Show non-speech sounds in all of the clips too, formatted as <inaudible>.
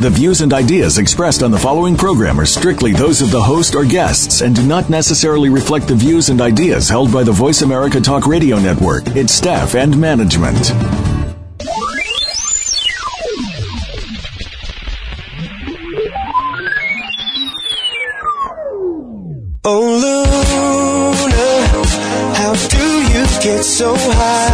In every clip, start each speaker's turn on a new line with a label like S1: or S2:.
S1: The views and ideas expressed on the following program are strictly those of the host or guests and do not necessarily reflect the views and ideas held by the Voice America Talk Radio Network, its staff, and management.
S2: Oh, Luna, how do you get so high?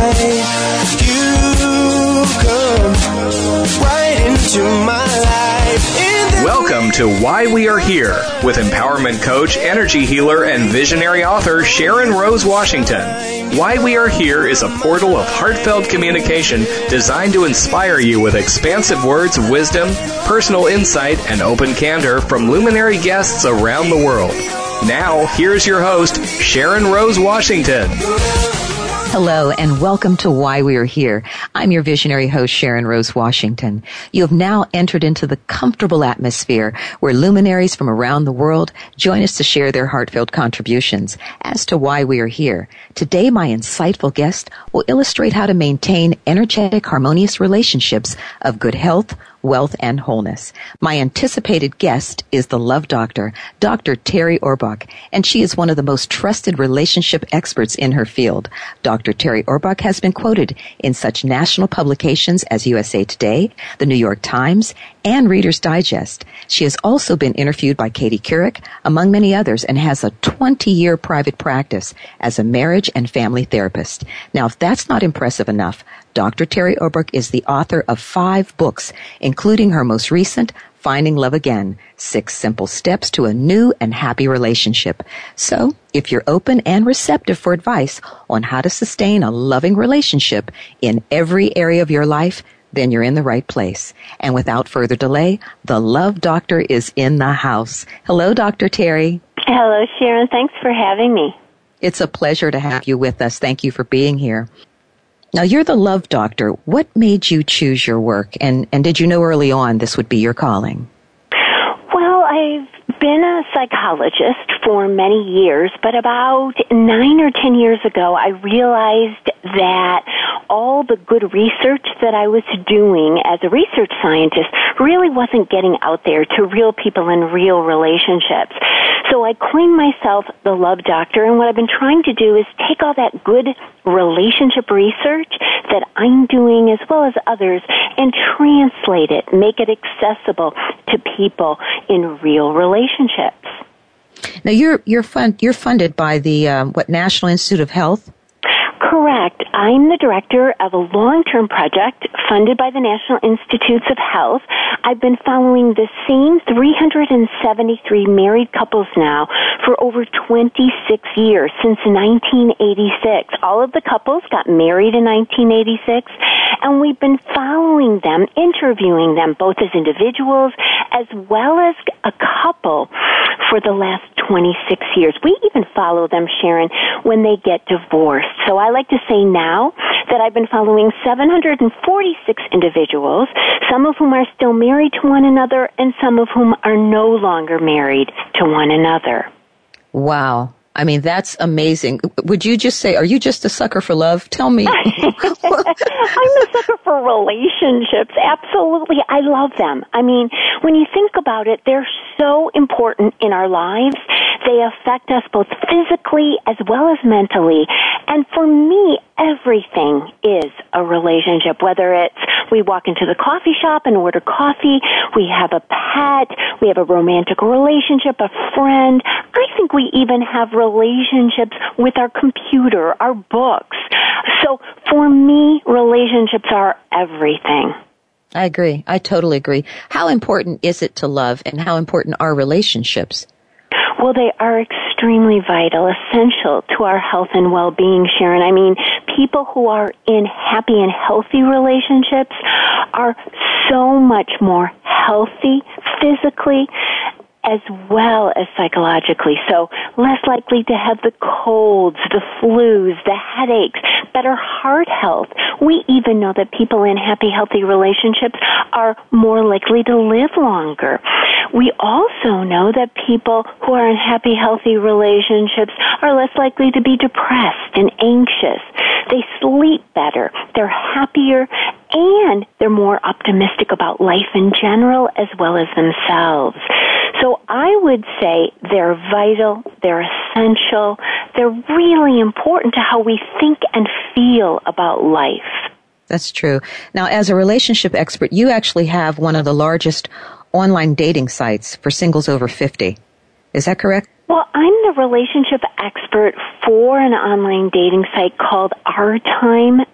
S3: Why We Are Here with empowerment coach, energy healer, and visionary author Sharon Rose Washington. Why We Are Here is a portal of heartfelt communication designed to inspire you with expansive words of wisdom, personal insight, and open candor from luminary guests around the world. Now, here's your host, Sharon Rose Washington.
S4: Hello and welcome to Why We Are Here. I'm your visionary host, Sharon Rose Washington. You have now entered into the comfortable atmosphere where luminaries from around the world join us to share their heartfelt contributions as to why we are here. Today, my insightful guest will illustrate how to maintain energetic, harmonious relationships of good health, wealth, and wholeness. My anticipated guest is the love doctor, Dr. Terri Orbuch, and she is one of the most trusted relationship experts in her field. Dr. Terri Orbuch has been quoted in such national publications as USA Today, the New York Times, and Reader's Digest. She has also been interviewed by Katie Couric, among many others, and has a 20 year private practice as a marriage and family therapist. Now, if that's not impressive enough, Dr. Terri Orbuch is the author of five books, including her most recent, Finding Love Again, Six Simple Steps to a New and Happy Relationship. So, if you're open and receptive for advice on how to sustain a loving relationship in every area of your life, then you're in the right place. And without further delay, the Love Doctor is in the house. Hello, Dr. Terri.
S5: Hello, Sharon. Thanks for having me.
S4: It's a pleasure to have you with us. Thank you for being here. Now, you're the love doctor. What made you choose your work? And, and did you know early on this would be your calling?
S5: Well, I've been a psychologist for many years, but about nine or ten years ago, I realized that all the good research that I was doing as a research scientist really wasn't getting out there to real people in real relationships. So I coined myself the love doctor, and what I've been trying to do is take all that good relationship research that I'm doing as well as others and translate it, make it accessible to people in real relationships.
S4: Now you're you're fund, you're funded by the um, what National Institute of Health.
S5: Correct. I'm the director of a long-term project funded by the National Institutes of Health. I've been following the same 373 married couples now for over 26 years, since 1986. All of the couples got married in 1986, and we've been following them, interviewing them both as individuals as well as a couple for the last 26 years. We even follow them, Sharon, when they get divorced. So I like to say now that I've been following 746 individuals, some of whom are still married to one another and some of whom are no longer married to one another.
S4: Wow. I mean, that's amazing. Would you just say, are you just a sucker for love? Tell me. <laughs> I'm
S5: a sucker for relationships. Absolutely. I love them. I mean, when you think about it, they're so important in our lives. They affect us both physically as well as mentally. And for me, everything is a relationship, whether it's we walk into the coffee shop and order coffee, we have a pet, we have a romantic relationship, a friend. I think we even have relationships with our computer, our books. So for me, relationships are everything.
S4: I agree. I totally agree. How important is it to love and how important are relationships?
S5: Well, they are extremely vital, essential to our health and well-being, Sharon. I mean, people who are in happy and healthy relationships are so much more healthy physically as well as psychologically. So less likely to have the colds, the flus, the headaches, better heart health. We even know that people in happy, healthy relationships are more likely to live longer. We also know that people who are in happy, healthy relationships are less likely to be depressed and anxious. They sleep better. They're happier and they're more optimistic about life in general as well as themselves. I would say they're vital, they're essential, they're really important to how we think and feel about life.
S4: That's true. Now, as a relationship expert, you actually have one of the largest online dating sites for singles over 50. Is that correct?
S5: Well, I'm the relationship expert for an online dating site called ourtime.com.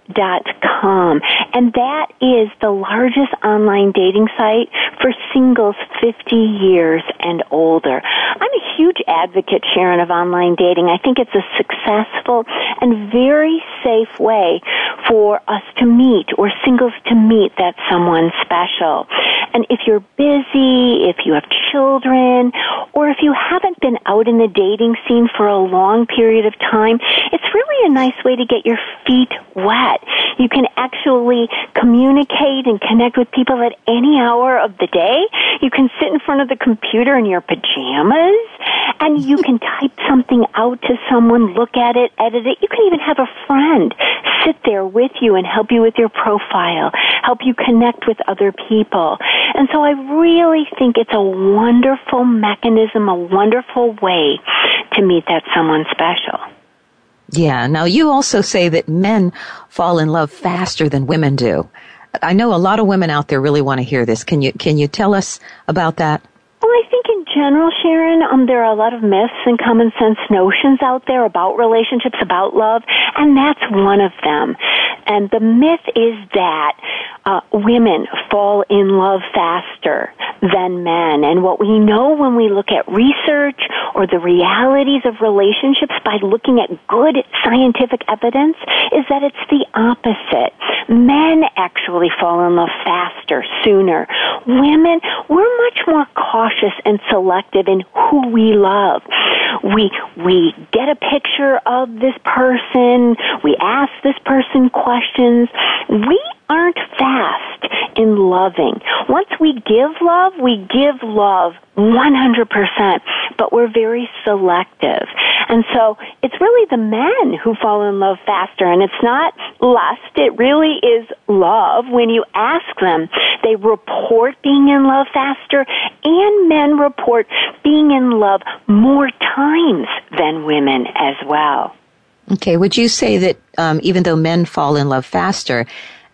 S5: And that is the largest online dating site for singles 50 years and older. I'm a huge advocate, Sharon, of online dating. I think it's a successful and very safe way for us to meet or singles to meet that someone special. And if you're busy, if you have children, or if you haven't been out out in the dating scene for a long period of time, it's really a nice way to get your feet wet. You can actually communicate and connect with people at any hour of the day. You can sit in front of the computer in your pajamas and you can <laughs> type something out to someone, look at it, edit it. You can even have a friend sit there with you and help you with your profile, help you connect with other people. And so I really think it's a wonderful mechanism, a wonderful way to meet that someone special.
S4: Yeah. Now you also say that men fall in love faster than women do. I know a lot of women out there really want to hear this. Can you can you tell us about that?
S5: Well, I think in general, Sharon, um, there are a lot of myths and common sense notions out there about relationships, about love, and that's one of them. And the myth is that uh, women fall in love faster than men. And what we know when we look at research or the realities of relationships by looking at good scientific evidence is that it's the opposite. Men actually fall in love faster, sooner. Women, we're much more cautious and selective in who we love. We, we get a picture of this person, we ask this person questions. We aren't fast in loving. Once we give love, we give love 100%, but we're very selective. And so it's really the men who fall in love faster, and it's not lust, it really is love. When you ask them, they report being in love faster, and men report being in love more times than women as well.
S4: Okay, would you say that um, even though men fall in love faster,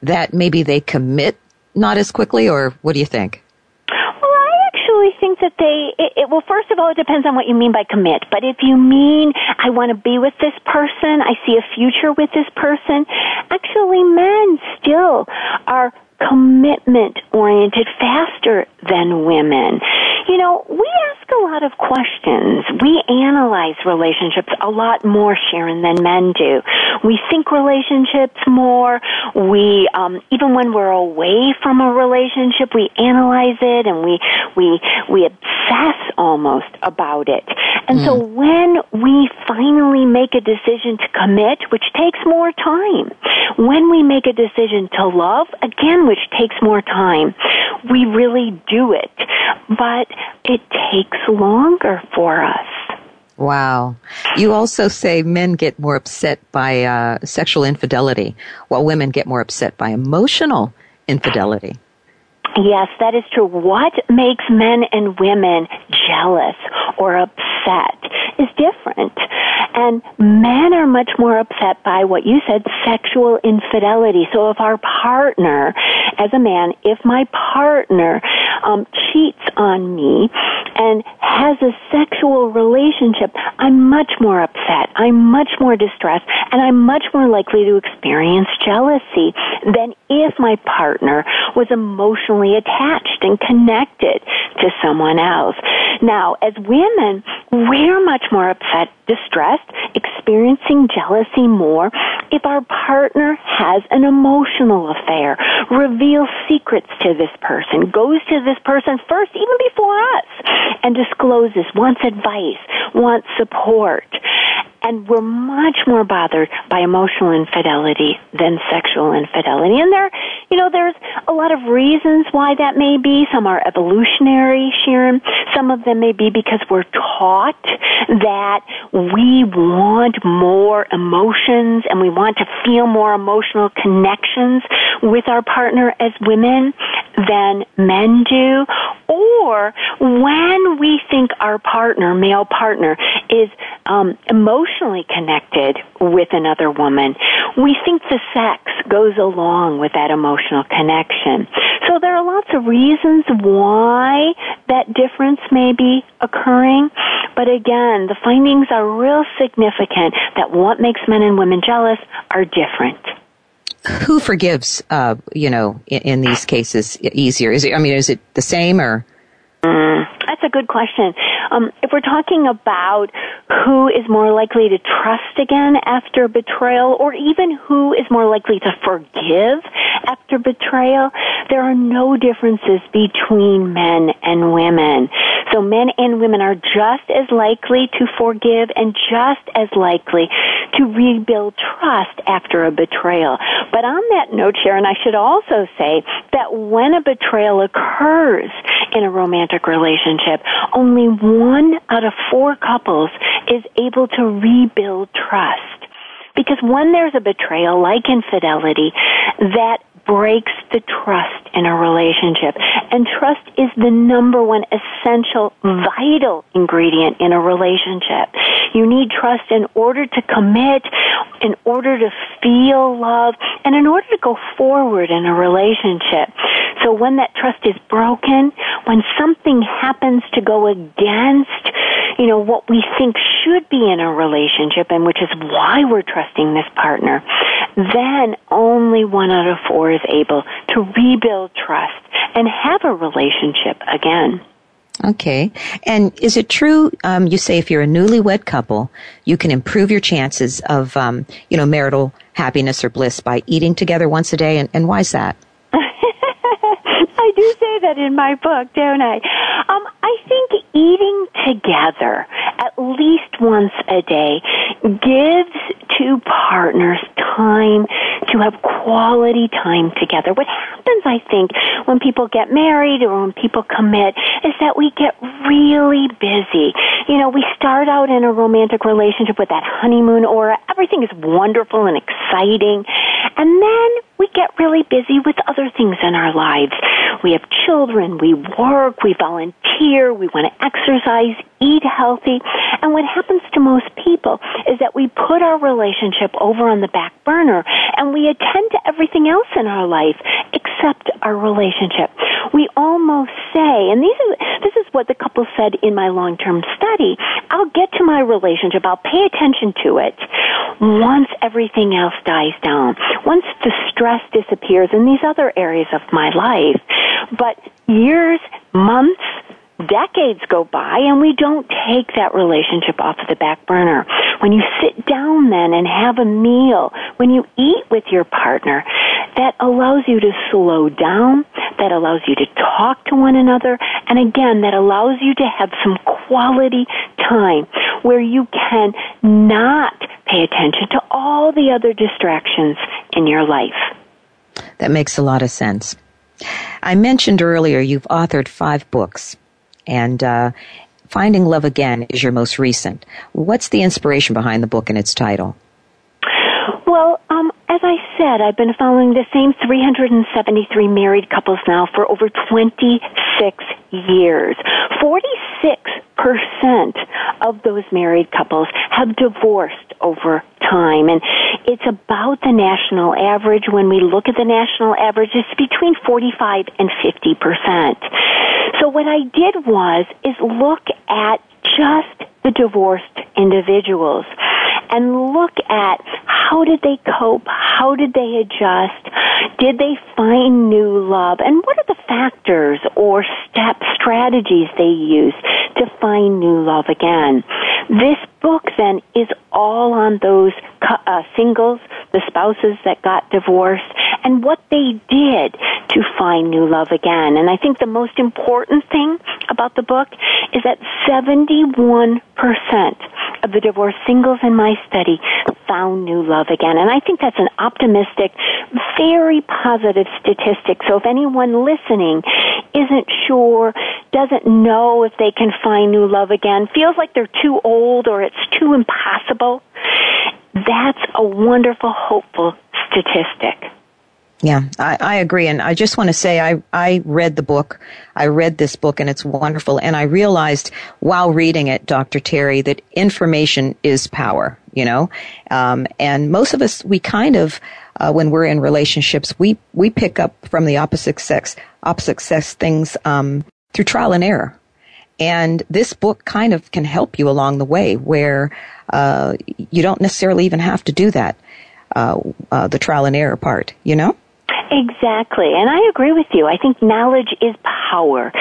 S4: that maybe they commit not as quickly, or what do you think?
S5: Well, I actually think that they, it, it, well, first of all, it depends on what you mean by commit. But if you mean, I want to be with this person, I see a future with this person, actually men still are commitment oriented faster than women. You know, we ask a lot of questions. We analyze relationships a lot more, Sharon, than men do. We think relationships more. We, um, even when we're away from a relationship, we analyze it and we, we, we obsess almost about it. And mm. so when we finally make a decision to commit, which takes more time, when we make a decision to love, again, which takes more time, we really do it. But it takes longer for us.
S4: Wow. You also say men get more upset by uh, sexual infidelity, while women get more upset by emotional infidelity.
S5: Yes, that is true. What makes men and women jealous or upset is different. And men are much more upset by what you said, sexual infidelity. So if our partner, as a man, if my partner um, cheats on me and has a sexual relationship, I'm much more upset. I'm much more distressed, and I'm much more likely to experience jealousy than if my partner was emotionally attached and connected to someone else. Now, as women, we're much more upset, distressed, experiencing jealousy more if our partner has an emotional affair, reveals secrets to this person, goes to this person first, even before us, and discloses, wants advice, wants support. And we're much more bothered by emotional infidelity than sexual infidelity. And there, you know, there's a lot of reasons why that may be. Some are evolutionary, Sharon. Some of them may be because we're taught that we want more emotions and we want to feel more emotional connections with our partner as women than men do. Or when we think our partner, male partner, is um, emotionally connected with another woman, we think the sex goes along with that emotional connection. So there are lots of reasons why that difference may be occurring. But again, the findings are real significant that what makes men and women jealous are different
S4: who forgives, uh, you know, in, in, these cases easier? Is it, I mean, is it the same or?
S5: Mm, that's a good question. Um, if we're talking about who is more likely to trust again after betrayal, or even who is more likely to forgive after betrayal, there are no differences between men and women. So men and women are just as likely to forgive and just as likely to rebuild trust after a betrayal. But on that note, Sharon, I should also say that when a betrayal occurs in a romantic relationship, only one out of four couples is able to rebuild trust. Because when there's a betrayal, like infidelity, that breaks the trust in a relationship. And trust is the number one essential, vital ingredient in a relationship. You need trust in order to commit, in order to feel love, and in order to go forward in a relationship. So when that trust is broken, when something happens to go against, you know, what we think should be in a relationship and which is why we're trusting this partner, then only one out of four is able to rebuild trust and have a relationship again.
S4: Okay. And is it true, um, you say if you're a newlywed couple, you can improve your chances of, um, you know, marital happiness or bliss by eating together once a day? And, and why is that? <laughs>
S5: I do say that in my book, don't I? Um, I think eating together at least once a day gives two partners time to have quality time together. What happens, I think, when people get married or when people commit is that we get really busy. You know, we start out in a romantic relationship with that honeymoon aura. Everything is wonderful and exciting. And then we get really busy with other things in our lives. We have children, we work, we volunteer, we want to exercise, eat healthy. And what happens to most people is that we put our relationship over on the back burner and we attend to everything else in our life except our relationship. We almost say, and these are, this is what the couple said in my long-term study, I'll get to my relationship, I'll pay attention to it once everything else dies down, once the stress disappears in these other areas of my life. But years, months, decades go by and we don't take that relationship off of the back burner. When you sit down then and have a meal, when you eat with your partner, that allows you to slow down, that allows you to talk to one another, and again, that allows you to have some quality time where you can not pay attention to all the other distractions in your life.
S4: That makes a lot of sense. I mentioned earlier you've authored five books, and uh, Finding Love Again is your most recent. What's the inspiration behind the book and its title?
S5: Well, as I said, I've been following the same 373 married couples now for over 26 years. 46% of those married couples have divorced over time. And it's about the national average. When we look at the national average, it's between 45 and 50%. So what I did was, is look at just the divorced individuals and look at how did they cope? How did they adjust? Did they find new love? And what are the factors or step strategies they use to find new love again. This book then is all on those uh, singles, the spouses that got divorced, and what they did to find new love again. And I think the most important thing about the book is that 71% of the divorced singles in my study found new love again. And I think that's an optimistic, very positive statistic. So if anyone listening isn't sure, doesn't know if they can find new love again, feels like they're too old or it's too impossible, that's a wonderful, hopeful statistic.
S4: Yeah, I, I, agree. And I just want to say I, I read the book. I read this book and it's wonderful. And I realized while reading it, Dr. Terri, that information is power, you know? Um, and most of us, we kind of, uh, when we're in relationships, we, we pick up from the opposite sex, opposite sex things, um, through trial and error. And this book kind of can help you along the way where, uh, you don't necessarily even have to do that, uh, uh the trial and error part, you know?
S5: Exactly. And I agree with you. I think knowledge is power.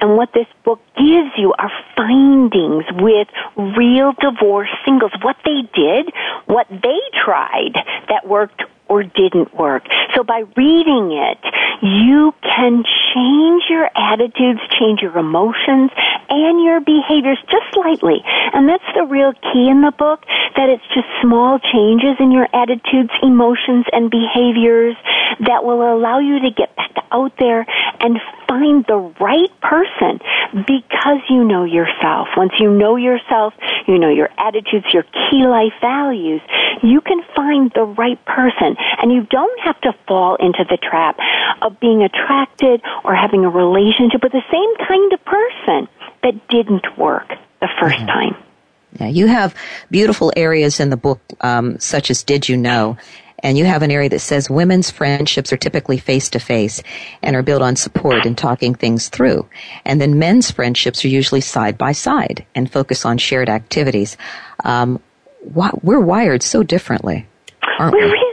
S5: And what this book gives you are findings with real divorced singles, what they did, what they tried that worked or didn't work. So by reading it, you can change your attitudes, change your emotions, and your behaviors just slightly. And that's the real key in the book, that it's just small changes in your attitudes, emotions, and behaviors that will allow you to get back out there and the right person because you know yourself. Once you know yourself, you know your attitudes, your key life values, you can find the right person and you don't have to fall into the trap of being attracted or having a relationship with the same kind of person that didn't work the 1st mm-hmm. time.
S4: Yeah, you have beautiful areas in the book, um, such as Did You Know? And you have an area that says women's friendships are typically face to face and are built on support and talking things through. And then men's friendships are usually side by side and focus on shared activities. Um, we're wired so differently, aren't we?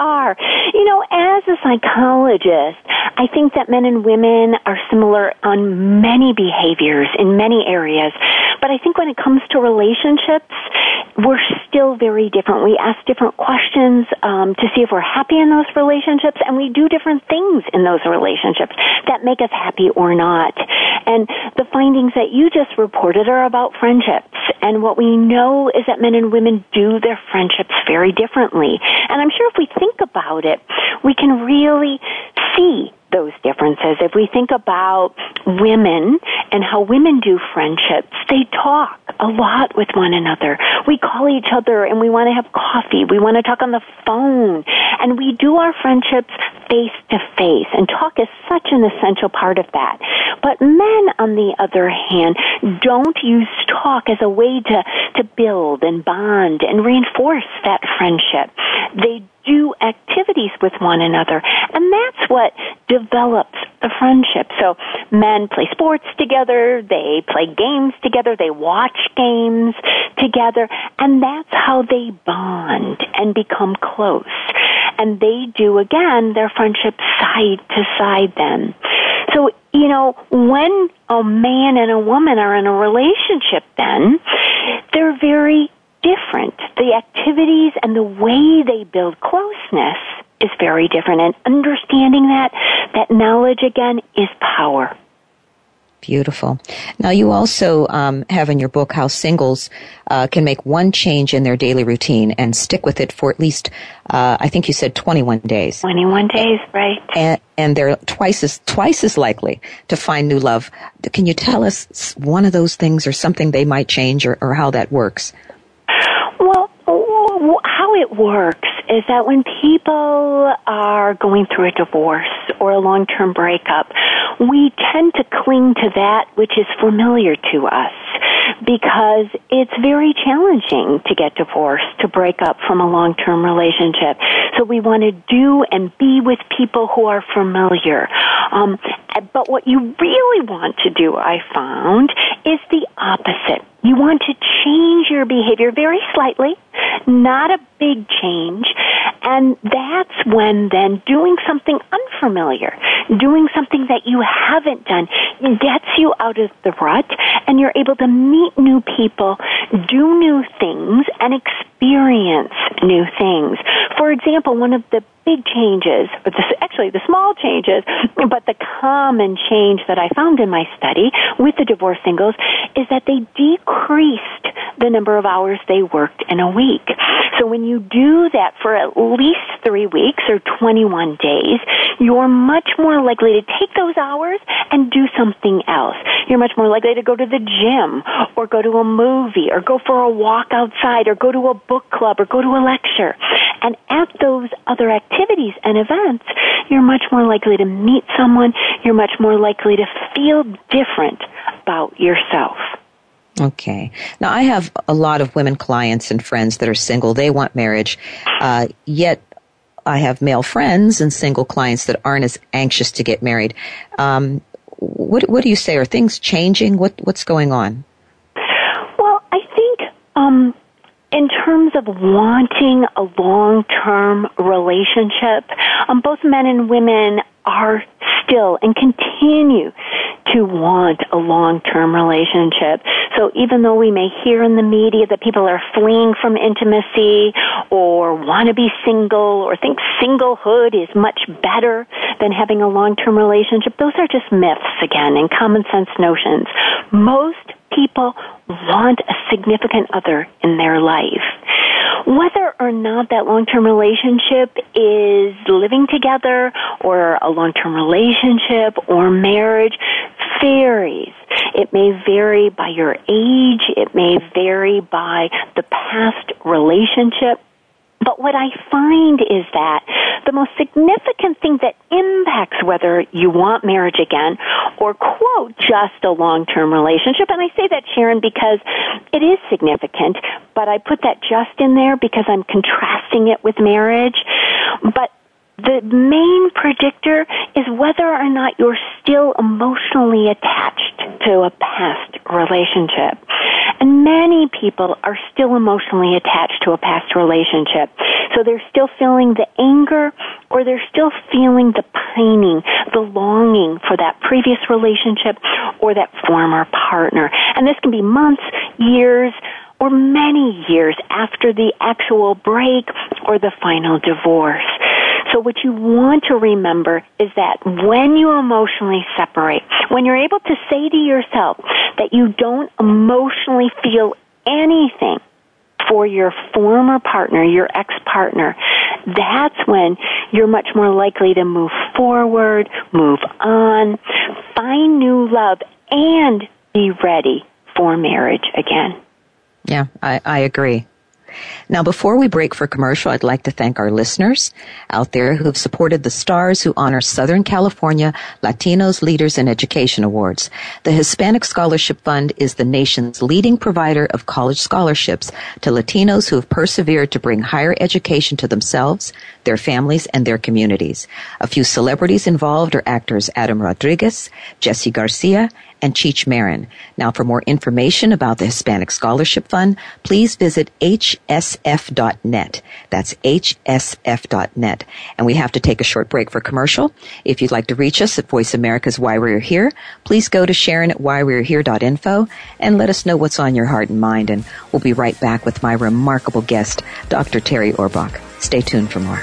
S5: Are. You know, as a psychologist, I think that men and women are similar on many behaviors in many areas. But I think when it comes to relationships, we're still very different. We ask different questions um, to see if we're happy in those relationships, and we do different things in those relationships that make us happy or not. And the findings that you just reported are about friendships. And what we know is that men and women do their friendships very differently. And I'm sure if we think about it, we can really see those differences. If we think about women and how women do friendships, they talk a lot with one another. We call each other and we want to have coffee. We want to talk on the phone. And we do our friendships face to face. And talk is such an essential part of that. But men, on the other hand, don't use talk as a way to, to build and bond and reinforce that friendship. They do activities with one another. And that's what develops the friendship. So men play sports together, they play games together, they watch games together, and that's how they bond and become close. And they do again their friendship side to side then. So, you know, when a man and a woman are in a relationship then, they're very different. The activities and the way they build closeness is very different. And understanding that, that knowledge again is power.
S4: Beautiful. Now, you also um, have in your book how singles uh, can make one change in their daily routine and stick with it for at least, uh, I think you said 21 days.
S5: 21 days, right?
S4: And, and they're twice as twice as likely to find new love. Can you tell us one of those things, or something they might change, or, or how that works?
S5: It works is that when people are going through a divorce or a long-term breakup, we tend to cling to that which is familiar to us because it's very challenging to get divorced, to break up from a long-term relationship. So we want to do and be with people who are familiar. Um, but what you really want to do, I found, is the opposite. You want to change your behavior very slightly, not a big change, And that's when then doing something unfamiliar, doing something that you haven't done gets you out of the rut and you're able to meet new people, do new things, and experience new things. For example, one of the big changes, this, actually the small changes, but the common change that I found in my study with the divorced singles is that they decreased the number of hours they worked in a week. So when you do that for at least three weeks or 21 days, you're much more likely to take those hours and do something else. You're much more likely to go to the gym or go to a movie or go for a walk outside or go to a book club or go to a lecture. And at those other activities and events, you're much more likely to meet someone. You're much more likely to feel different about yourself.
S4: Okay. Now, I have a lot of women clients and friends that are single. They want marriage, uh, yet I have male friends and single clients that aren't as anxious to get married. Um, what, what do you say? Are things changing? What, what's going on?
S5: Well, I think um, in terms of wanting a long-term relationship, um, both men and women are still and continue to want a long-term relationship. So even though we may hear in the media that people are fleeing from intimacy or want to be single or think singlehood is much better than having a long-term relationship, those are just myths again and common sense notions. Most people want a significant other in their life. Whether or not that long-term relationship is living together or a long-term relationship or marriage varies. It may vary by your age. It may vary by the past relationship. But what I find is that the most significant thing that impacts whether you want marriage again or quote just a long-term relationship, and I say that Sharon because it is significant, but I put that just in there because I'm contrasting it with marriage. But the main predictor is whether or not you're still emotionally attached to a past relationship. And many people are still emotionally attached to a past relationship. So they're still feeling the anger or they're still feeling the pining, the longing for that previous relationship or that former partner. And this can be months, years, or many years after the actual break or the final divorce. So what you want to remember is that when you emotionally separate, when you're able to say to yourself that you don't emotionally feel anything for your former partner, your ex-partner, that's when you're much more likely to move forward, move on, find new love, and be ready for marriage again.
S4: Yeah, I, I agree. Now, before we break for commercial, I'd like to thank our listeners out there who have supported the stars who honor Southern California Latinos Leaders in Education Awards. The Hispanic Scholarship Fund is the nation's leading provider of college scholarships to Latinos who have persevered to bring higher education to themselves, their families, and their communities. A few celebrities involved are actors Adam Rodriguez, Jesse Garcia, and Cheech Marin. Now, for more information about the Hispanic Scholarship Fund, please visit hsf.net. That's hsf.net. And we have to take a short break for commercial. If you'd like to reach us at Voice America's Why We're Here, please go to Sharon at whywe'rehere.info and let us know what's on your heart and mind. And we'll be right back with my remarkable guest, Dr. Terri Orbuch. Stay tuned for more.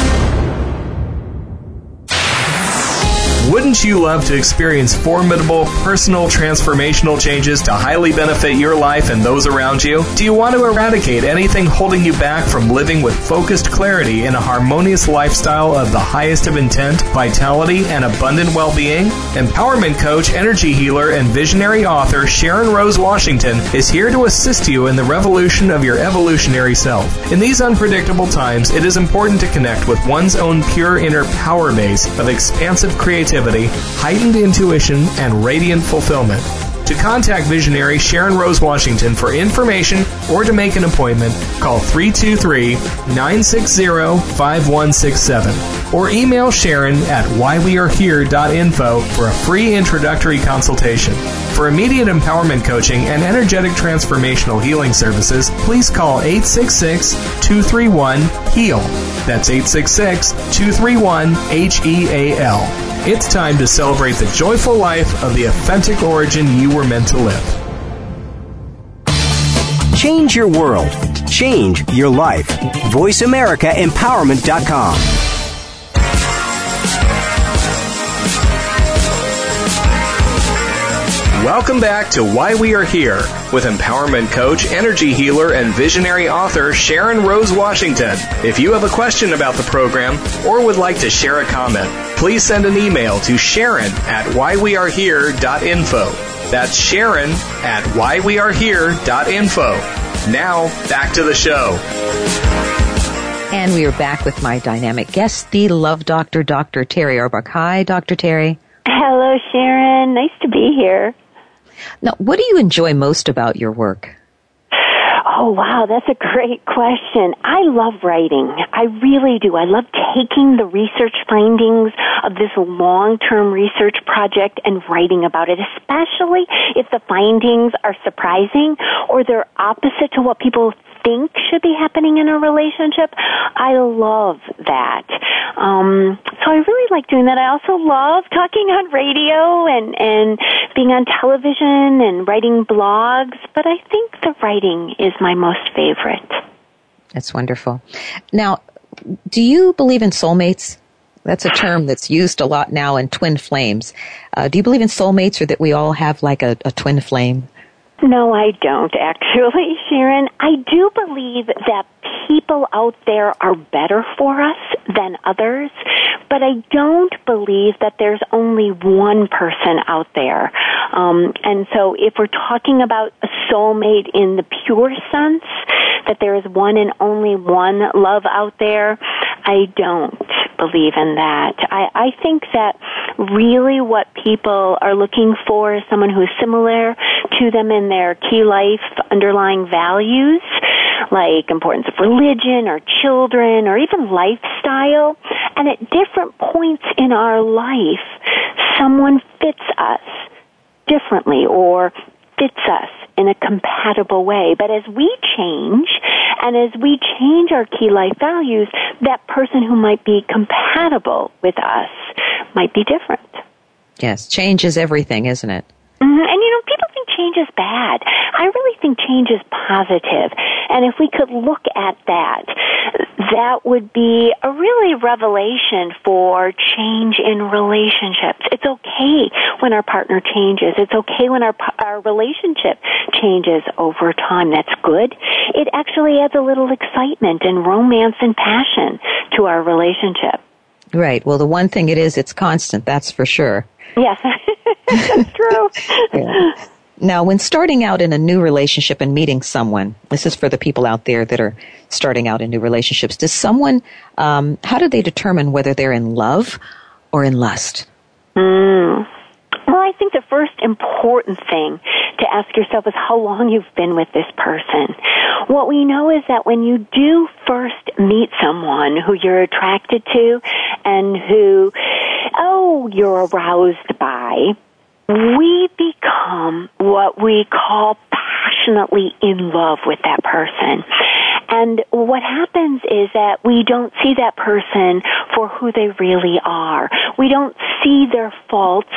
S3: Wouldn't you love to experience formidable, personal, transformational changes to highly benefit your life and those around you? Do you want to eradicate anything holding you back from living with focused clarity in a harmonious lifestyle of the highest of intent, vitality, and abundant well-being? Empowerment coach, energy healer, and visionary author Sharon Rose Washington is here to assist you in the revolution of your evolutionary self. In these unpredictable times, it is important to connect with one's own pure inner power base of expansive creativity heightened intuition, and radiant fulfillment. To contact visionary Sharon Rose Washington for information or to make an appointment, call 323 960 5167 or email Sharon at whywearehere.info for a free introductory consultation. For immediate empowerment coaching and energetic transformational healing services, please call 866 231 HEAL. That's 866 231 H E A L. It's time to celebrate the joyful life of the authentic origin you were meant to live.
S6: Change your world. Change your life. VoiceAmericaEmpowerment.com.
S3: Welcome back to Why We Are Here with empowerment coach, energy healer, and visionary author Sharon Rose Washington. If you have a question about the program or would like to share a comment, please send an email to Sharon at whywearehere.info. That's Sharon at whywearehere.info. Now, back to the show.
S4: And we are back with my dynamic guest, the love doctor, Dr. Terri Orbuch. Hi, Dr. Terri.
S5: Hello, Sharon. Nice to be here.
S4: Now, what do you enjoy most about your work?
S5: Oh, wow, that's a great question. I love writing. I really do. I love taking the research findings of this long-term research project and writing about it, especially if the findings are surprising or they're opposite to what people think should be happening in a relationship. I love that. Um, so I really like doing that. I also love talking on radio and, and being on television and writing blogs, but I think the writing is my most favorite.
S4: That's wonderful. Now, do you believe in soulmates? That's a term that's used a lot now in twin flames. Uh, do you believe in soulmates or that we all have like a, a twin flame?
S5: No, I don't actually, <laughs> Sharon. I do believe that people out there are better for us than others, but I don't believe that there's only one person out there. Um, and so if we're talking about a soulmate in the pure sense, that there is one and only one love out there, I don't believe in that. I, I think that really what people are looking for is someone who is similar to them in their key life underlying values, like importance of religion or children or even lifestyle. And at different points in our life, someone fits us differently or fits us in a compatible way. But as we change and as we change our key life values, that person who might be compatible with us might be different.
S4: Yes, change is everything, isn't it?
S5: Mm-hmm. And you know, people think change is bad. I really think change is positive. And if we could look at that, that would be a really revelation for change in relationships. It's okay when our partner changes. It's okay when our, our relationship changes over time. That's good. It actually adds a little excitement and romance and passion to our relationship.
S4: Right. Well, the one thing it is, it's constant. That's for sure.
S5: Yes, <laughs> that's true. <laughs> yeah.
S4: Now, when starting out in a new relationship and meeting someone, this is for the people out there that are starting out in new relationships. Does someone, um, how do they determine whether they're in love or in lust?
S5: Mm. Well, I think the first important thing to ask yourself is how long you've been with this person. What we know is that when you do first meet someone who you're attracted to and who, oh, you're aroused by, we become what we call passionately in love with that person. And what happens is that we don't see that person for who they really are. We don't see their faults,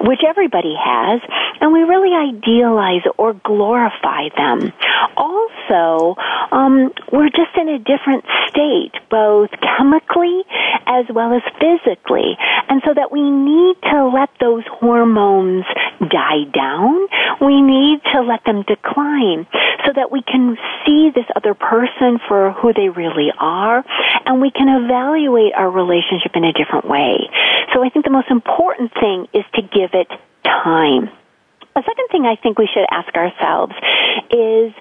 S5: which everybody has, and we really idealize or glorify them. Also, um, we're just in a different state, both chemically as well as physically. And so that we need to let those hormones die down. We need to let them decline so that we can see this other person for who they really are and we can evaluate our relationship in a different way. So I think the most important thing is to give it time. A second thing I think we should ask ourselves is,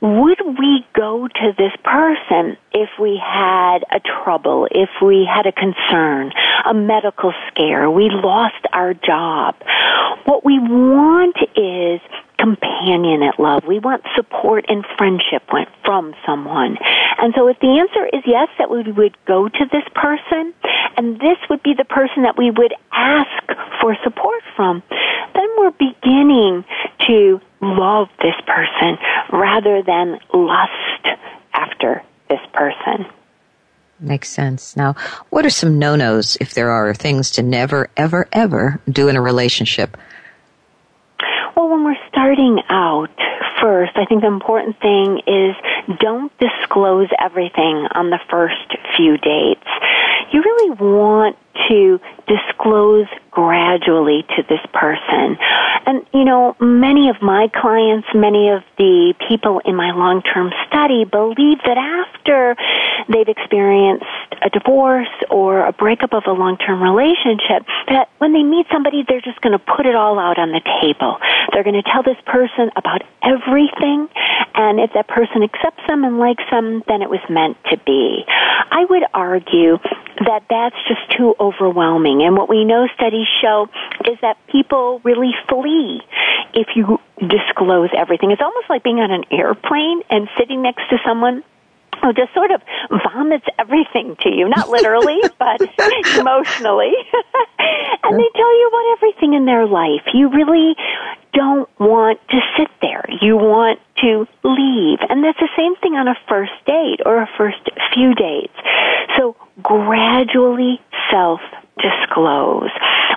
S5: would we go to this person if we had a trouble, if we had a concern, a medical scare, we lost our job? What we want is is companionate love. We want support and friendship from someone. And so if the answer is yes, that we would go to this person, and this would be the person that we would ask for support from, then we're beginning to love this person rather than lust after this person.
S4: Makes sense. Now, what are some no-nos if there are things to never, ever, ever do in a relationship?
S5: When we're starting out, first, I think the important thing is don't disclose everything on the first few dates. You really want to disclose gradually to this person. And, you know, many of my clients, many of the people in my long-term study believe that after they've experienced a divorce or a breakup of a long-term relationship, that when they meet somebody, they're just going to put it all out on the table. They're going to tell this person about everything, and if that person accepts them and likes them, then it was meant to be. I would argue that that's just too overwhelming. And what we know studies show is that people really flee if you disclose everything. It's almost like being on an airplane and sitting next to someone who just sort of vomits everything to you, not literally, <laughs> but emotionally. <laughs> and they tell you about everything in their life. You really don't want to sit there. You want to leave. And that's the same thing on a first date or a first few dates. So gradually self disclose.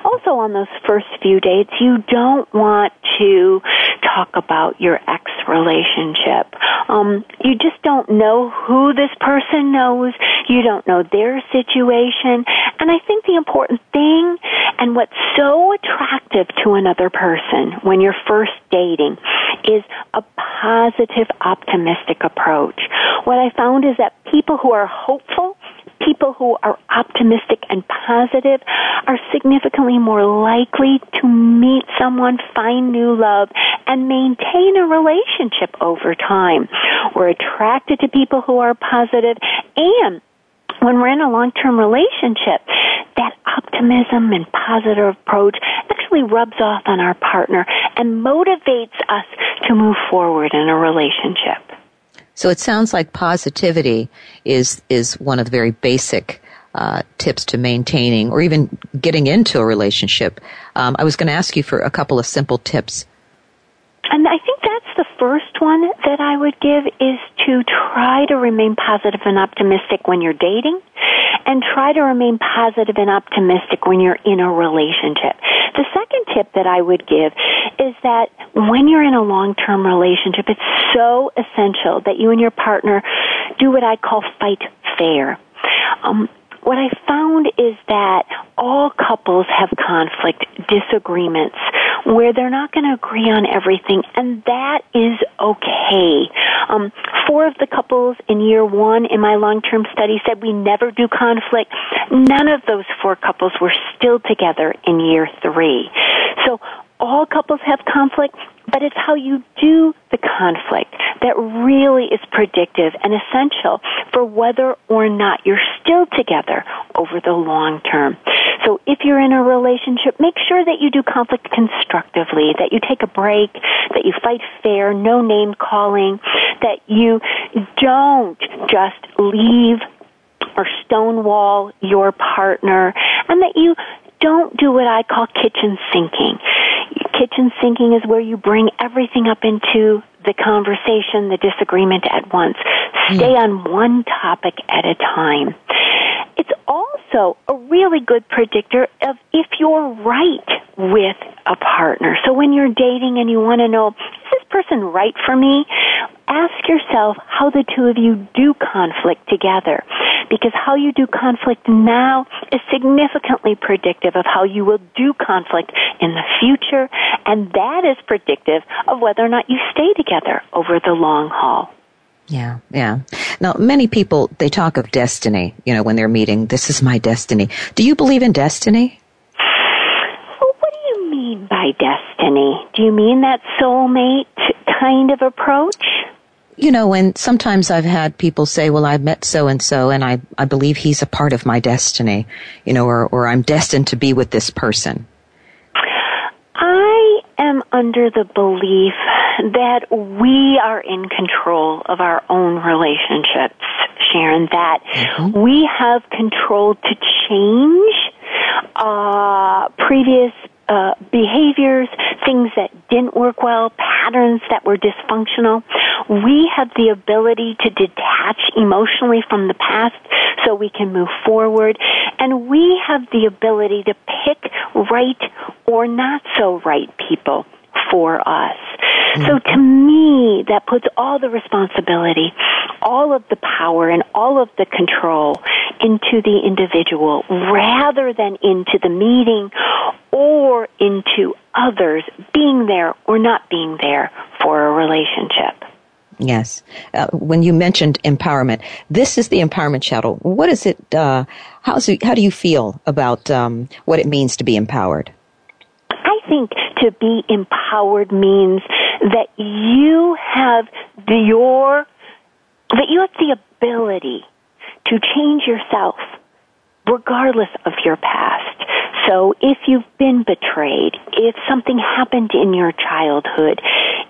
S5: Also on those first few dates, you don't want to talk about your ex relationship. Um, you just don't know who this person knows. You don't know their situation. And I think the important thing and what's so attractive to another person when you're first dating is a positive, optimistic approach. What I found is that people who are hopeful people who are optimistic and positive are significantly more likely to meet someone, find new love, and maintain a relationship over time. We're attracted to people who are positive and when we're in a long-term relationship, that optimism and positive approach actually rubs off on our partner and motivates us to move forward in a relationship.
S4: So it sounds like positivity is is one of the very basic uh, tips to maintaining or even getting into a relationship. Um, I was going to ask you for a couple of simple tips.
S5: And I think that's the first one that I would give is to try to remain positive and optimistic when you're dating and try to remain positive and optimistic when you're in a relationship. The second tip that I would give is that when you're in a long-term relationship, it's so essential that you and your partner do what I call fight fair. Um, what I found is that all couples have conflict, disagreements, where they're not going to agree on everything, and that is okay. Um, four of the couples in year one in my long-term study said we never do conflict. None of those four couples were still together in year three. So all couples have conflict, but it's how you do the conflict that really is predictive and essential for whether or not you're still together over the long term. So if you're in a relationship, make sure that you do conflict constructively, that you take a break, that you fight fair, no name calling, that you don't just leave or stonewall your partner, and that you don't do what I call kitchen sinking. Kitchen sinking is where you bring everything up into the conversation, the disagreement at once. Stay mm. on one topic at a time. It's also a really good predictor of if you're right with a partner. So when you're dating and you want to know, is this person right for me? Ask yourself how the two of you do conflict together. Because how you do conflict now is significantly predictive of how you will do conflict in the future, and that is predictive of whether or not you stay together over the long haul.
S4: Yeah, yeah. Now, many people, they talk of destiny, you know, when they're meeting, this is my destiny. Do you believe in destiny?
S5: Well, what do you mean by destiny? Do you mean that soulmate kind of approach?
S4: You know, when sometimes I've had people say, well, I've met so and so and I, I believe he's a part of my destiny, you know, or, or I'm destined to be with this person.
S5: I am am under the belief that we are in control of our own relationships, Sharon, that mm-hmm. we have control to change uh, previous uh, behaviors, things that didn't work well, patterns that were dysfunctional. We have the ability to detach emotionally from the past so we can move forward. And we have the ability to pick right or not so right people for us. Mm-hmm. So to me, that puts all the responsibility, all of the power, and all of the control into the individual rather than into the meeting or into others being there or not being there for a relationship.
S4: Yes. Uh, when you mentioned empowerment, this is the empowerment shadow. What is it? Uh, how's it, how do you feel about um, what it means to be empowered?
S5: I think to be empowered means that you have the, your that you have the ability to change yourself regardless of your past. So if you've been betrayed, if something happened in your childhood,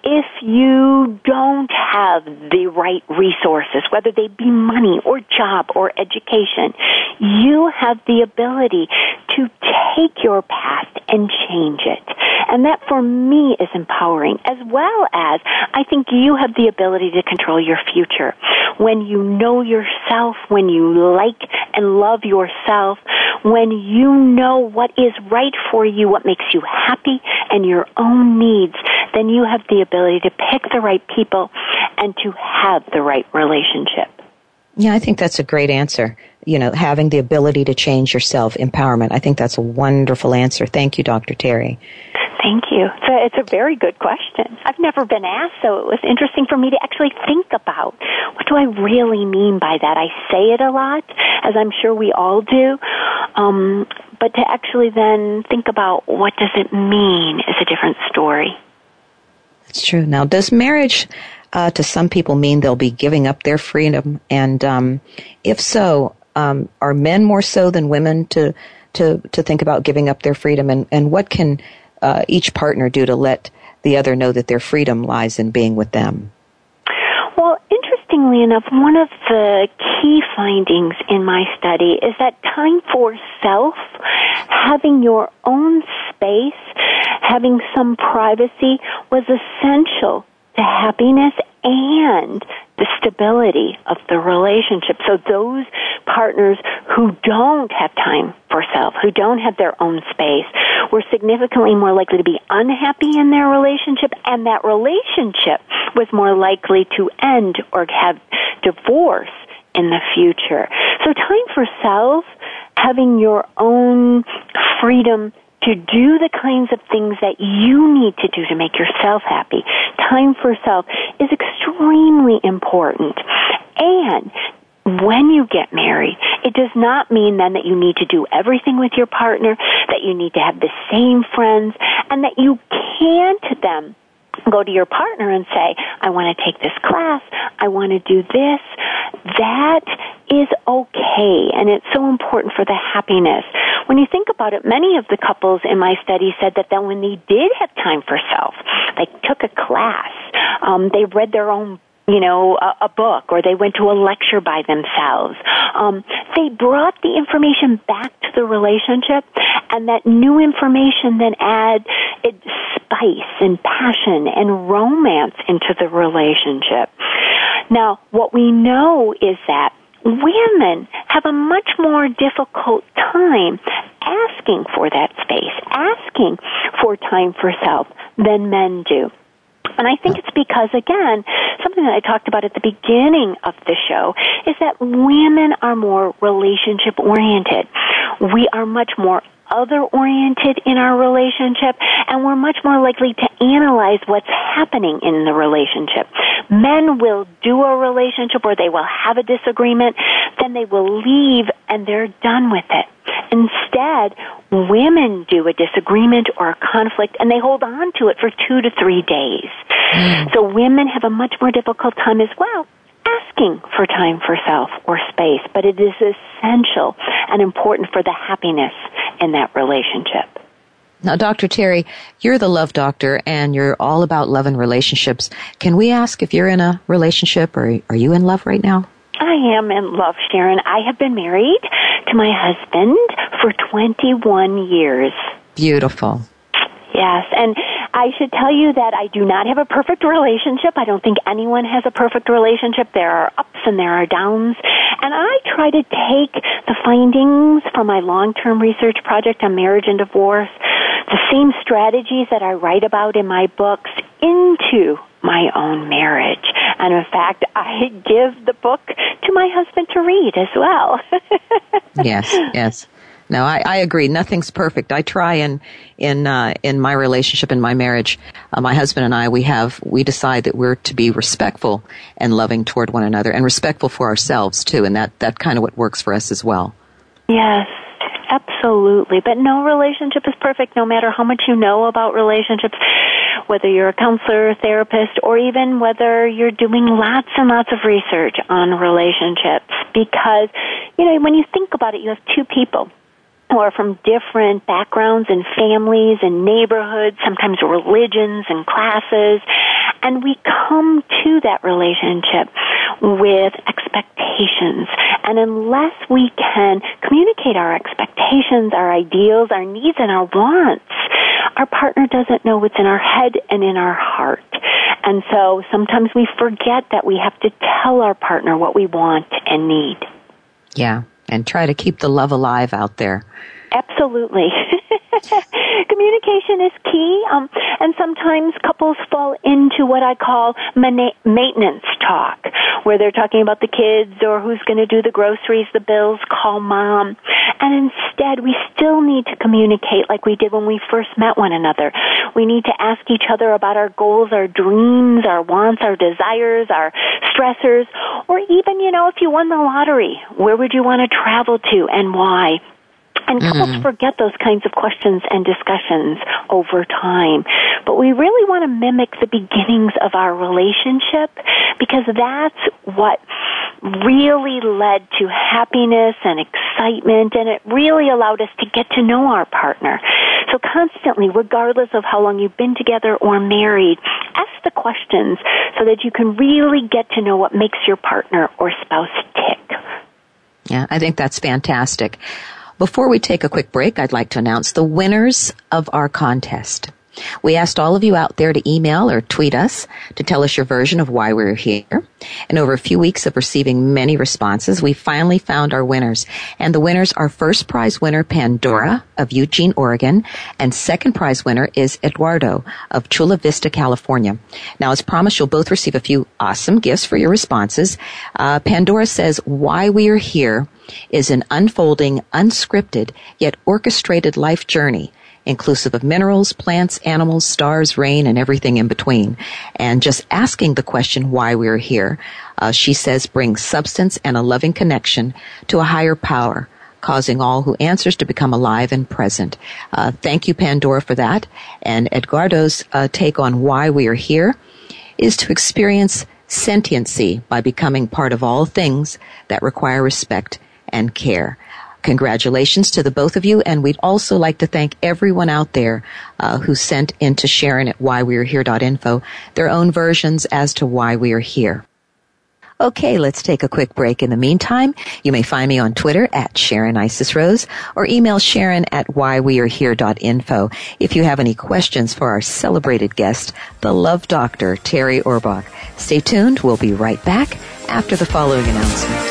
S5: if you don't have the right resources, whether they be money or job or education, you have the ability to take your past and change it. And that for me is empowering, as well as I think you have the ability to control your future. When you know yourself, when you like and love yourself, when you know what is right for you, what makes you happy, and your own needs, then you have the ability to pick the right people and to have the right relationship.
S4: Yeah, I think that's a great answer. You know, having the ability to change yourself, empowerment. I think that's a wonderful answer. Thank you, Dr. Terri.
S5: Thank you. So it's a very good question. I've never been asked, so it was interesting for me to actually think about what do I really mean by that. I say it a lot, as I'm sure we all do, um, but to actually then think about what does it mean is a different story.
S4: That's true. Now, does marriage uh, to some people mean they'll be giving up their freedom? And um, if so, um, are men more so than women to to to think about giving up their freedom? And and what can uh, each partner do to let the other know that their freedom lies in being with them?
S5: Well, interestingly enough, one of the key findings in my study is that time for self, having your own space, having some privacy was essential to happiness and the stability of the relationship. So those partners who don't have time for self, who don't have their own space, were significantly more likely to be unhappy in their relationship and that relationship was more likely to end or have divorce in the future. So time for self, having your own freedom to do the kinds of things that you need to do to make yourself happy. Time for self is extremely important. And when you get married, it does not mean then that you need to do everything with your partner, that you need to have the same friends, and that you can't then go to your partner and say, I want to take this class, I want to do this. That is okay, and it's so important for the happiness. When you think about it, many of the couples in my study said that then when they did have time for self, they took a class, um, they read their own you know, a, a, book or they went to a lecture by themselves. Um, they brought the information back to the relationship and that new information then add it spice and passion and romance into the relationship. Now, what we know is that women have a much more difficult time asking for that space, asking for time for self than men do. And I think it's because, again, something that I talked about at the beginning of the show is that women are more relationship oriented. We are much more other oriented in our relationship and we're much more likely to analyze what's happening in the relationship. Men will do a relationship or they will have a disagreement, then they will leave and they're done with it. Instead, women do a disagreement or a conflict and they hold on to it for two to three days. Mm. So women have a much more difficult time as well asking for time for self or space, but it is essential and important for the happiness in that relationship.
S4: Now, Dr. Terri, you're the love doctor and you're all about love and relationships. Can we ask if you're in a relationship or are you in love right now?
S5: I am in love, Sharon. I have been married to my husband for 21 years.
S4: Beautiful.
S5: Yes, and I should tell you that I do not have a perfect relationship. I don't think anyone has a perfect relationship. There are ups and there are downs. And I try to take the findings from my long-term research project on marriage and divorce, the same strategies that I write about in my books into my own marriage. And in fact, <laughs> I give the book to my husband to read as well. <laughs>
S4: yes, yes. No, I, I agree. Nothing's perfect. I try in in uh, in my relationship in my marriage. Uh, my husband and I we have we decide that we're to be respectful and loving toward one another, and respectful for ourselves too. And that that kind of what works for us as well.
S5: Yes, absolutely. But no relationship is perfect, no matter how much you know about relationships. Whether you're a counselor, therapist, or even whether you're doing lots and lots of research on relationships, because you know when you think about it, you have two people who are from different backgrounds and families and neighborhoods, sometimes religions and classes, and we come to that relationship with expectations. And unless we can communicate our expectations, our ideals, our needs, and our wants, our partner doesn't know what's in our head and in our heart. And so sometimes we forget that we have to tell our partner what we want and need.
S4: Yeah, and try to keep the love alive out there.
S5: Absolutely. <laughs> <laughs> Communication is key, um, and sometimes couples fall into what I call maintenance talk, where they're talking about the kids or who's going to do the groceries, the bills, call mom. And instead, we still need to communicate like we did when we first met one another. We need to ask each other about our goals, our dreams, our wants, our desires, our stressors, or even, you know, if you won the lottery, where would you want to travel to and why? And couples mm-hmm. forget those kinds of questions and discussions over time. But we really want to mimic the beginnings of our relationship because that's what really led to happiness and excitement and it really allowed us to get to know our partner. So constantly, regardless of how long you've been together or married, ask the questions so that you can really get to know what makes your partner or spouse tick.
S4: Yeah, I think that's fantastic. Before we take a quick break, I'd like to announce the winners of our contest. We asked all of you out there to email or tweet us to tell us your version of why we're here. And over a few weeks of receiving many responses, we finally found our winners. And the winners are first prize winner Pandora of Eugene, Oregon, and second prize winner is Eduardo of Chula Vista, California. Now, as promised, you'll both receive a few awesome gifts for your responses. Uh, Pandora says, why we are here is an unfolding, unscripted, yet orchestrated life journey inclusive of minerals, plants, animals, stars, rain, and everything in between. And just asking the question why we're here, uh, she says, brings substance and a loving connection to a higher power causing all who answers to become alive and present. Uh, thank you, Pandora, for that. And Edgardo's uh, take on why we are here is to experience sentiency by becoming part of all things that require respect and care. Congratulations to the both of you, and we'd also like to thank everyone out there uh, who sent in to Sharon at whywearehere.info their own versions as to why we are here. Okay, let's take a quick break. In the meantime, you may find me on Twitter at Sharon Isis Rose or email Sharon at whywearehere.info if you have any questions for our celebrated guest, the Love Doctor, Terri Orbuch. Stay tuned. We'll be right back after the following announcement.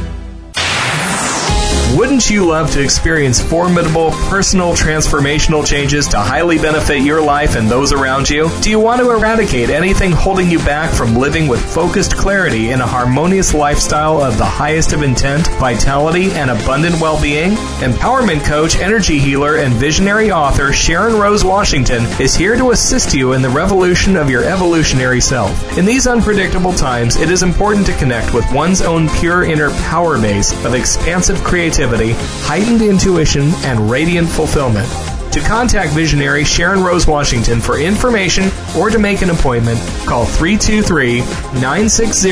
S3: Wouldn't you love to experience formidable personal transformational changes to highly benefit your life and those around you? Do you want to eradicate anything holding you back from living with focused clarity in a harmonious lifestyle of the highest of intent, vitality, and abundant well-being? Empowerment coach, energy healer, and visionary author Sharon Rose Washington is here to assist you in the revolution of your evolutionary self. In these unpredictable times, it is important to connect with one's own pure inner power base of expansive creativity heightened intuition, and radiant fulfillment. To contact visionary Sharon Rose Washington for information or to make an appointment, call 323 960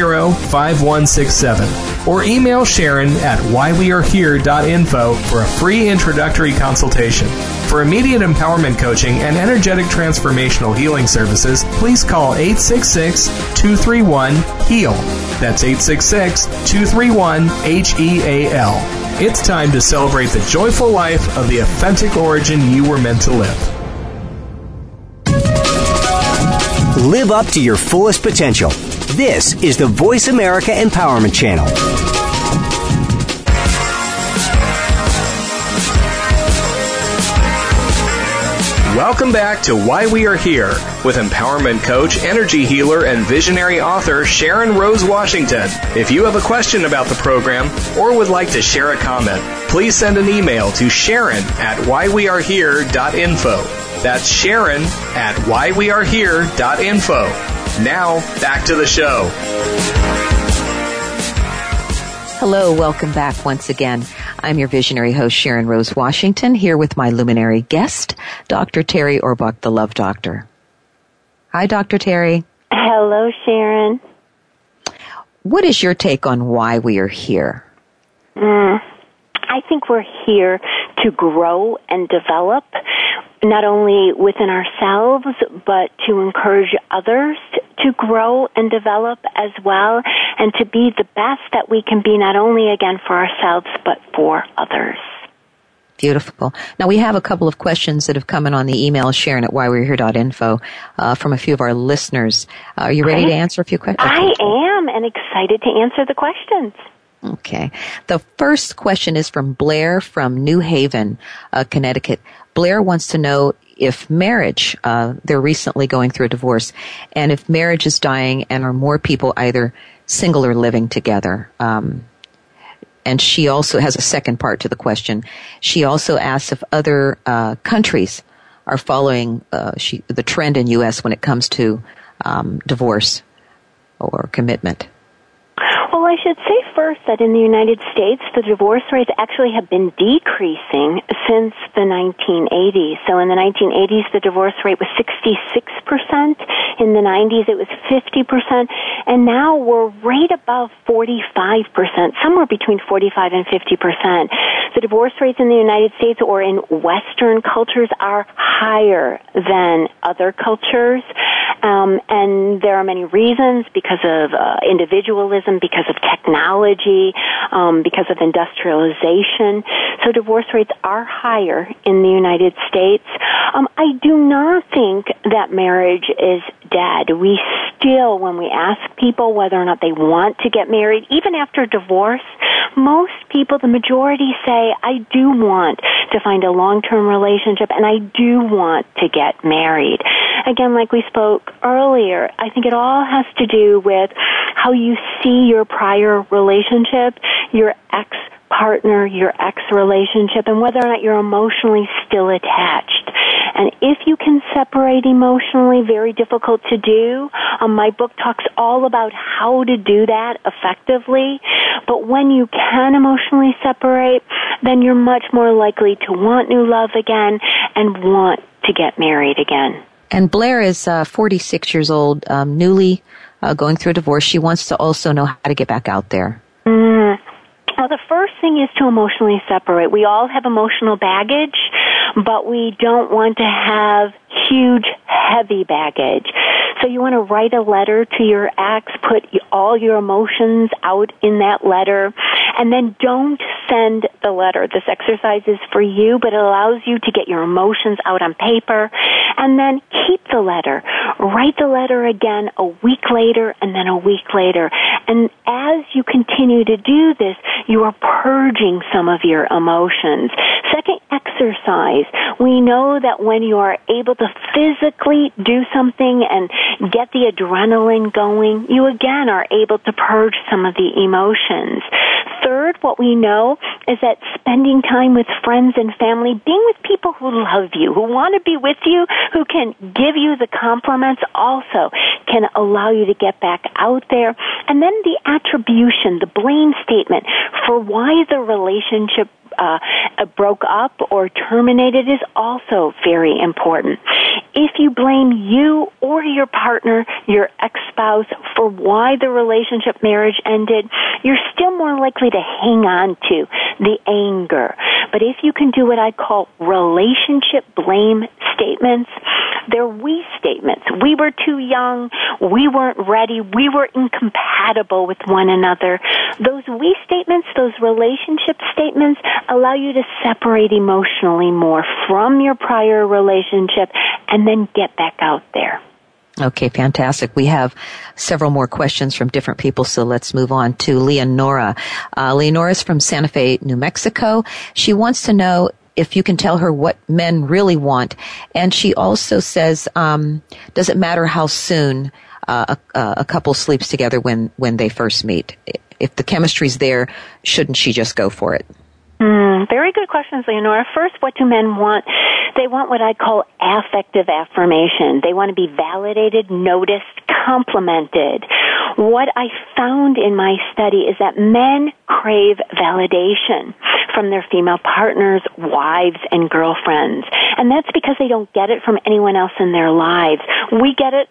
S3: 5167 or email Sharon at whywearehere.info for a free introductory consultation. For immediate empowerment coaching and energetic transformational healing services, please call 866 231 HEAL. That's 866 231 HEAL. It's time to celebrate the joyful life of the authentic origin you were meant to live.
S6: Live up to your fullest potential. This is the Voice America Empowerment Channel.
S3: Welcome back to Why We Are Here with empowerment coach, energy healer, and visionary author Sharon Rose Washington. If you have a question about the program or would like to share a comment, please send an email to Sharon at whywearehere.info. That's Sharon at whywearehere.info. Now, back to the show.
S4: Hello, welcome back once again. I'm your visionary host, Sharon Rose Washington, here with my luminary guest, Dr. Terri Orbuch, the Love Doctor. Hi, Dr. Terri.
S5: Hello, Sharon.
S4: What is your take on why we are here?
S5: Mm, I think we're here to grow and develop, not only within ourselves, but to encourage others to grow and develop as well, and to be the best that we can be, not only again for ourselves, but for others.
S4: Beautiful. Now we have a couple of questions that have come in on the email Sharon at whywe'rehere.info uh, from a few of our listeners. Uh, are you ready to answer a few questions?
S5: I am and excited to answer the questions.
S4: Okay. The first question is from Blair from New Haven, uh, Connecticut. Blair wants to know if marriage, uh, they're recently going through a divorce, and if marriage is dying and are more people either single or living together. Um, and she also has a second part to the question. She also asks if other uh, countries are following uh, she, the trend in U.S. when it comes to um, divorce or commitment.
S5: Well, I should say that in the United States, the divorce rates actually have been decreasing since the 1980s. So in the 1980s, the divorce rate was 66%. In the 90s, it was 50%. And now we're right above 45%, somewhere between 45 and 50%. The divorce rates in the United States or in Western cultures are higher than other cultures. Um, and there are many reasons because of uh, individualism, because of technology, um, because of industrialization. So divorce rates are higher in the United States. Um, I do not think that marriage is dead. We still, when we ask people whether or not they want to get married, even after divorce, most people, the majority say, I do want to find a long-term relationship and I do want to get married. Again, like we spoke earlier, I think it all has to do with how you see your prior relationship, your ex partner, your ex relationship, and whether or not you're emotionally still attached. And if you can separate emotionally, very difficult to do. Um, my book talks all about how to do that effectively. But when you can emotionally separate, then you're much more likely to want new love again and want to get married again.
S4: And Blair is uh, 46 years old, um, newly uh, going through a divorce. She wants to also know how to get back out there.
S5: Mm. Well, the first thing is to emotionally separate. We all have emotional baggage, but we don't want to have huge, heavy baggage. So you want to write a letter to your ex, put all your emotions out in that letter, and then don't send the letter. This exercise is for you, but it allows you to get your emotions out on paper, and then keep the letter. Write the letter again a week later, and then a week later. And as you continue to do this, you are purging some of your emotions. Second exercise. We know that when you are able to physically do something and get the adrenaline going, you again are able to purge some of the emotions. third, what we know is that spending time with friends and family, being with people who love you, who want to be with you, who can give you the compliments also can allow you to get back out there. And then the attribution, the blame statement for why the relationship uh, broke up or terminated is also very important. If you blame you or your partner, your ex-spouse, for why the relationship marriage ended, you're still more likely to hang on to the anger. But if you can do what I call relationship blame statements, they're we statements. We were too young. We weren't ready. We were incompatible with one another. Those we statements, those relationship statements allow you to separate emotionally more from your prior relationship and then get back out there.
S4: Okay, fantastic. We have several more questions from different people, so let's move on to Leonora. Uh, Leonora is from Santa Fe, New Mexico. She wants to know if you can tell her what men really want, and she also says, um, does it matter how soon uh, a, a couple sleeps together when when they first meet? If the chemistry's there, shouldn't she just go for it?
S5: Mm, very good questions, Leonora. First, what do men want? They want what I call affective affirmation. They want to be validated, noticed, complimented. What I found in my study is that men crave validation from their female partners, wives, and girlfriends. And that's because they don't get it from anyone else in their lives. We get it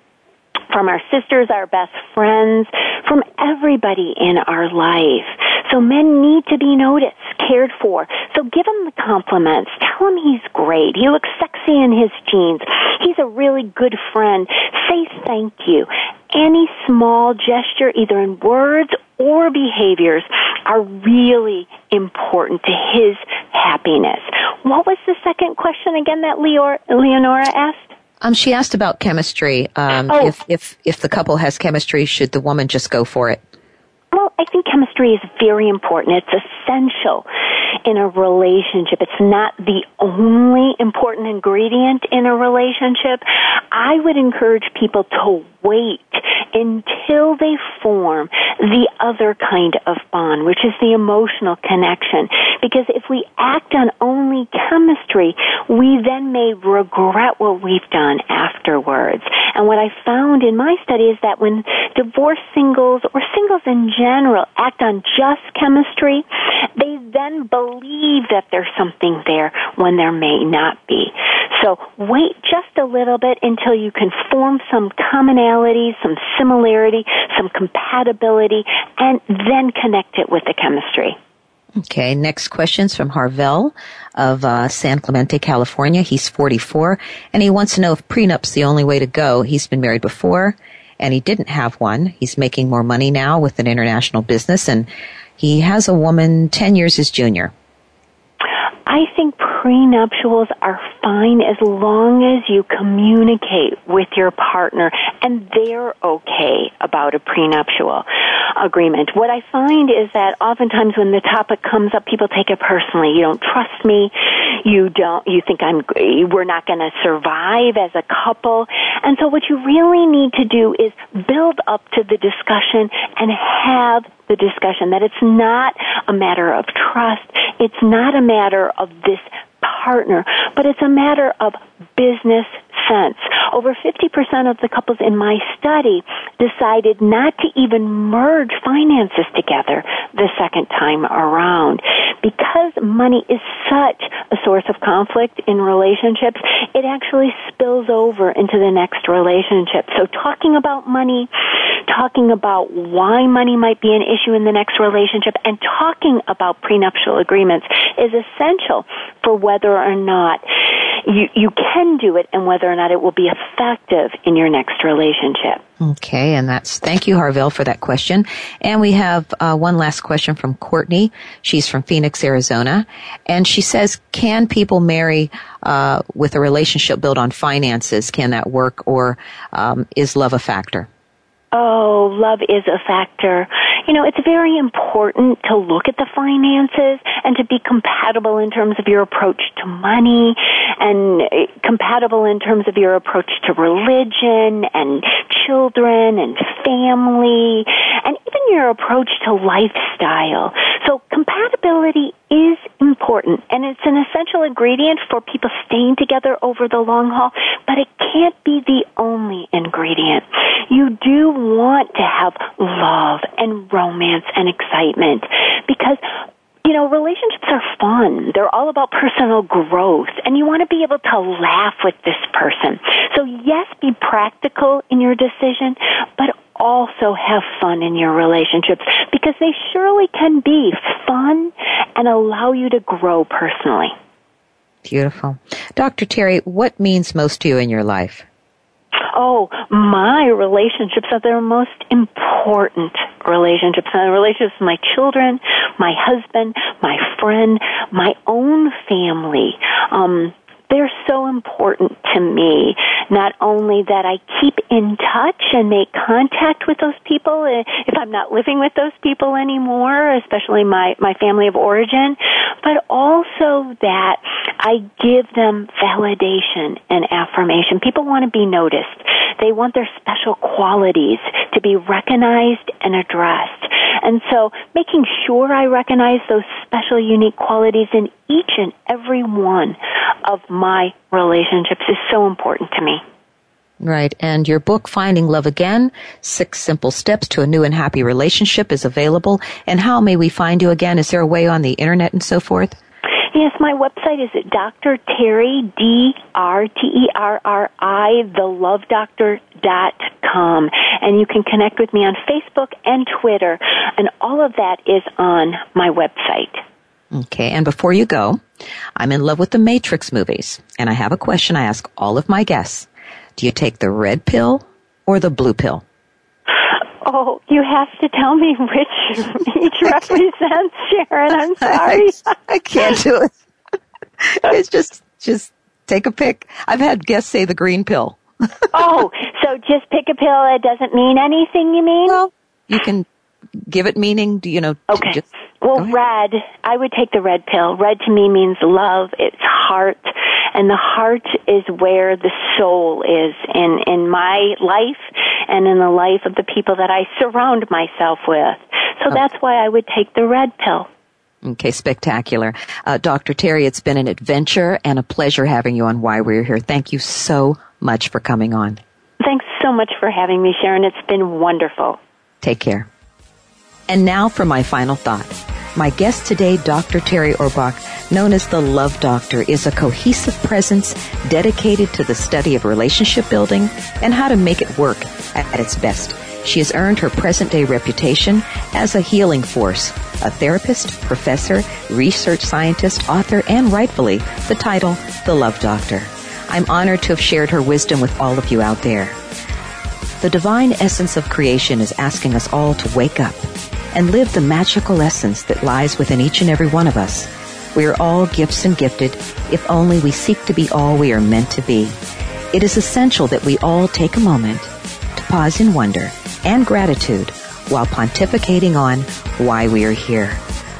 S5: from our sisters, our best friends, from everybody in our life. So men need to be noticed, cared for. So give him the compliments. Tell him he's great. He looks sexy in his jeans. He's a really good friend. Say thank you. Any small gesture, either in words or behaviors, are really important to his happiness. What was the second question again that Leonora asked?
S4: Um, she asked about chemistry. Um, oh. if, if, if the couple has chemistry, should the woman just go for it?
S5: Well, I think chemistry is very important. It's essential in a relationship. It's not the only important ingredient in a relationship. I would encourage people to wait until they form the other kind of bond, which is the emotional connection. Because if we act on only chemistry, we then may regret what we've done afterwards. And what I found in my study is that when divorced singles or singles in general act on just chemistry, they then believe that there's something there when there may not be. So wait just a little bit until you can form some commonality, some similarity, some compatibility, and then connect it with the chemistry.
S4: Okay, next question's from Harvell of uh, San Clemente, California. He's 44, and he wants to know if prenup's the only way to go. He's been married before, and he didn't have one. He's making more money now with an international business, and he has a woman 10 years his junior.
S5: I think prenuptials are fine as long as you communicate with your partner and they're okay about a prenuptial agreement. What I find is that oftentimes when the topic comes up, people take it personally. You don't trust me. You don't, you think I'm, we're not going to survive as a couple. And so what you really need to do is build up to the discussion and have the discussion that it's not a matter of trust. It's not a matter of this partner, but it's a matter of business Over 50% of the couples in my study decided not to even merge finances together the second time around. Because money is such a source of conflict in relationships, it actually spills over into the next relationship. So talking about money, talking about why money might be an issue in the next relationship, and talking about prenuptial agreements is essential for whether or not you, you can do it and whether or not it will be effective in your next relationship.
S4: Okay, and that's thank you, Harville, for that question. And we have uh, one last question from Courtney. She's from Phoenix, Arizona, and she says, "Can people marry uh, with a relationship built on finances? Can that work, or um, is love a factor?"
S5: Oh, love is a factor. You know, it's very important to look at the finances and to be compatible in terms of your approach to money and eh, compatible in terms of your approach to religion and children and family and even your approach to lifestyle. So compatibility is important and it's an essential ingredient for people staying together over the long haul, but it can't be the only ingredient. You do want to have love and romance and excitement because you know, relationships are fun. They're all about personal growth and you want to be able to laugh with this person. So yes, be practical in your decision, but also have fun in your relationships because they surely can be fun and allow you to grow personally.
S4: Beautiful. Dr. Terri, what means most to you in your life?
S5: Oh, my relationships are the most important relationships. And relationships with my children, my husband, my friend, my own family. Um, they're so important to me. Not only that I keep in touch and make contact with those people eh, if I'm not living with those people anymore, especially my, my family of origin, but also that I give them validation and affirmation. People want to be noticed. They want their special qualities to be recognized and addressed. And so making sure I recognize those special unique qualities in each and every one of my relationships is so important to me.
S4: Right. And your book, Finding Love Again, Six Simple Steps to a New and Happy Relationship is available. And how may we find you again? Is there a way on the internet and so forth?
S5: Yes, my website is at Dr. Terri, D-R-T-E-R-R-I, thelovedoctor.com. And you can connect with me on Facebook and Twitter. And all of that is on my website.
S4: Okay, and before you go, I'm in love with the Matrix movies, and I have a question I ask all of my guests. Do you take the red pill or the blue pill?
S5: Oh, you have to tell me which <laughs> each represents, Sharon. I'm <laughs> sorry.
S4: I, I can't do it. <laughs> it's just, just take a pick. I've had guests say the green pill.
S5: oh, so just pick a pill It doesn't mean anything, you mean?
S4: Well, you can give it meaning, Do you know.
S5: Okay. Just, well, red, I would take the red pill. Red to me means love, it's heart, and the heart is where the soul is in, in my life and in the life of the people that I surround myself with. So that's why I would take the red pill.
S4: Okay, spectacular. Uh, Dr. Terri, it's been an adventure and a pleasure having you on Why We're Here. Thank you so much for coming on.
S5: Thanks so much for having me, Sharon. It's been wonderful.
S4: Take care. And now for my final thought. My guest today, Dr. Terri Orbuch, known as the Love Doctor, is a cohesive presence dedicated to the study of relationship building and how to make it work at its best. She has earned her present day reputation as a healing force, a therapist, professor, research scientist, author, and rightfully the title, The Love Doctor. I'm honored to have shared her wisdom with all of you out there. The divine essence of creation is asking us all to wake up and live the magical essence that lies within each and every one of us. We are all gifts and gifted if only we seek to be all we are meant to be. It is essential that we all take a moment to pause in wonder and gratitude while pontificating on why we are here.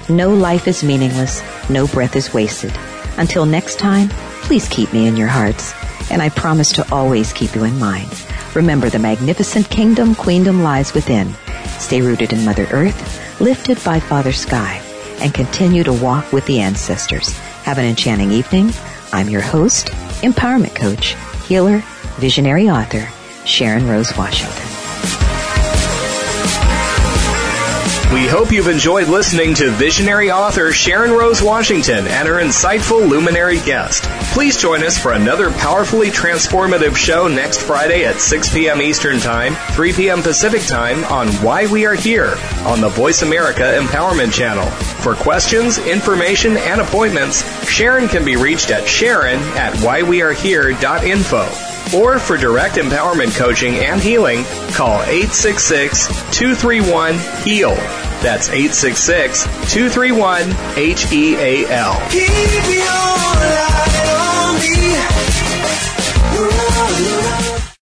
S4: No life is meaningless. No breath is wasted. Until next time, please keep me in your hearts. And I promise to always keep you in mind. Remember the magnificent kingdom, queendom lies within. Stay rooted in Mother Earth, lifted by Father Sky, and continue to walk with the ancestors. Have an enchanting evening. I'm your host, empowerment coach, healer, visionary author, Sharon Rose Washington.
S3: We hope you've enjoyed listening to visionary author Sharon Rose Washington and her insightful luminary guest. Please join us for another powerfully transformative show next Friday at 6 p.m. Eastern Time, 3 p.m. Pacific Time on Why We Are Here on the Voice America Empowerment Channel. For questions, information, and appointments, Sharon can be reached at sharon at whywearehere.info. Or for direct empowerment coaching and healing, call 866-231-HEAL. That's 866-231-HEAL.